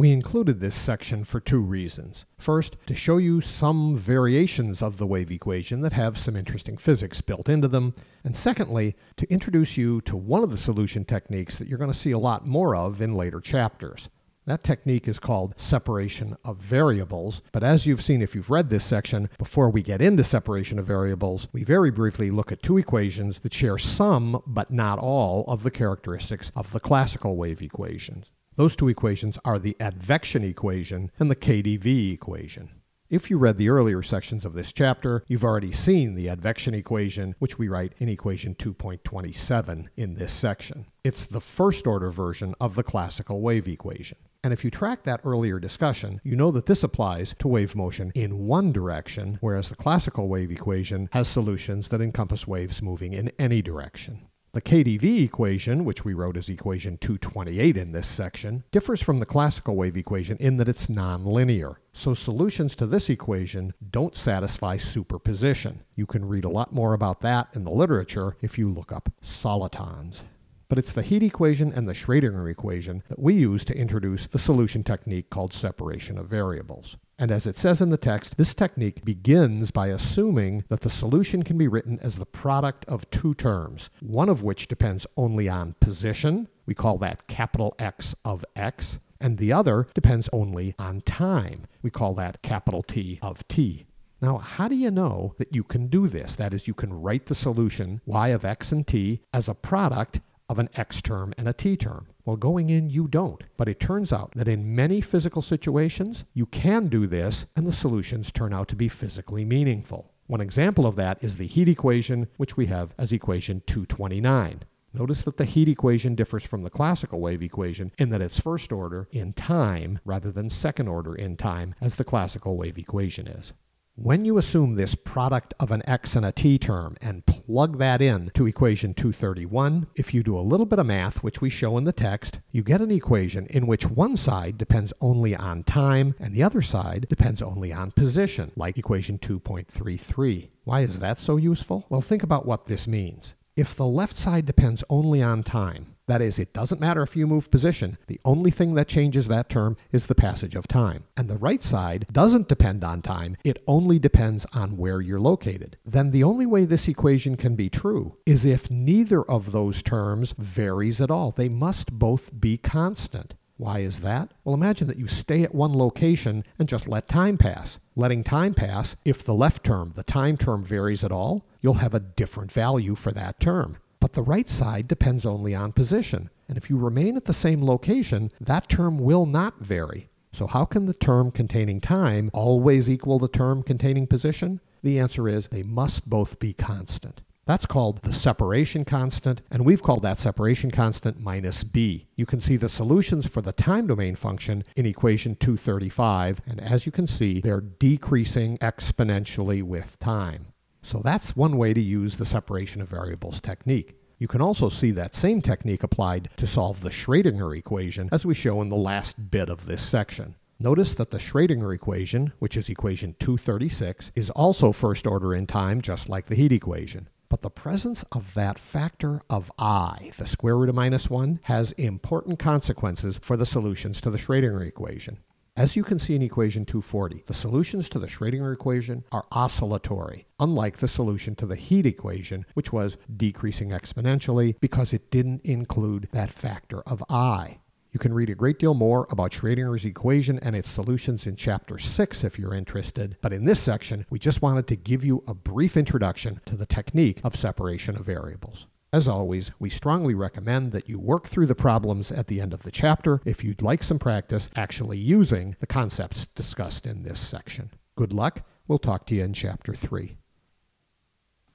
We included this section for two reasons. First, to show you some variations of the wave equation that have some interesting physics built into them, and secondly, to introduce you to one of the solution techniques that you're going to see a lot more of in later chapters. That technique is called separation of variables, but as you've seen if you've read this section, before we get into separation of variables, we very briefly look at two equations that share some, but not all, of the characteristics of the classical wave equations. Those two equations are the advection equation and the KdV equation. If you read the earlier sections of this chapter, you've already seen the advection equation, which we write in equation 2.27 in this section. It's the first order version of the classical wave equation. And if you track that earlier discussion, you know that this applies to wave motion in one direction, whereas the classical wave equation has solutions that encompass waves moving in any direction. The KdV equation, which we wrote as equation 228 in this section, differs from the classical wave equation in that it's nonlinear. So solutions to this equation don't satisfy superposition. You can read a lot more about that in the literature if you look up solitons but it's the heat equation and the Schrödinger equation that we use to introduce the solution technique called separation of variables. And as it says in the text, this technique begins by assuming that the solution can be written as the product of two terms, one of which depends only on position, we call that capital X of x, and the other depends only on time, we call that capital T of t. Now, how do you know that you can do this? That is, you can write the solution y of x and t as a product of an x term and a t term. Well, going in, you don't. But it turns out that in many physical situations, you can do this, and the solutions turn out to be physically meaningful. One example of that is the heat equation, which we have as equation 229. Notice that the heat equation differs from the classical wave equation in that it's first order in time rather than second order in time as the classical wave equation is. When you assume this product of an x and a t term and plug that in to equation 231, if you do a little bit of math, which we show in the text, you get an equation in which one side depends only on time and the other side depends only on position, like equation 2.33. Why is that so useful? Well, think about what this means. If the left side depends only on time, that is, it doesn't matter if you move position, the only thing that changes that term is the passage of time. And the right side doesn't depend on time, it only depends on where you're located. Then the only way this equation can be true is if neither of those terms varies at all. They must both be constant. Why is that? Well, imagine that you stay at one location and just let time pass. Letting time pass, if the left term, the time term, varies at all, you'll have a different value for that term. But the right side depends only on position. And if you remain at the same location, that term will not vary. So how can the term containing time always equal the term containing position? The answer is they must both be constant. That's called the separation constant, and we've called that separation constant minus b. You can see the solutions for the time domain function in equation 235, and as you can see, they're decreasing exponentially with time. So that's one way to use the separation of variables technique. You can also see that same technique applied to solve the Schrödinger equation, as we show in the last bit of this section. Notice that the Schrödinger equation, which is equation 236, is also first order in time, just like the heat equation. But the presence of that factor of i, the square root of minus 1, has important consequences for the solutions to the Schrödinger equation. As you can see in equation 240, the solutions to the Schrödinger equation are oscillatory, unlike the solution to the heat equation, which was decreasing exponentially because it didn't include that factor of i. You can read a great deal more about Schrödinger's equation and its solutions in Chapter 6 if you're interested, but in this section, we just wanted to give you a brief introduction to the technique of separation of variables. As always, we strongly recommend that you work through the problems at the end of the chapter if you'd like some practice actually using the concepts discussed in this section. Good luck. We'll talk to you in Chapter 3.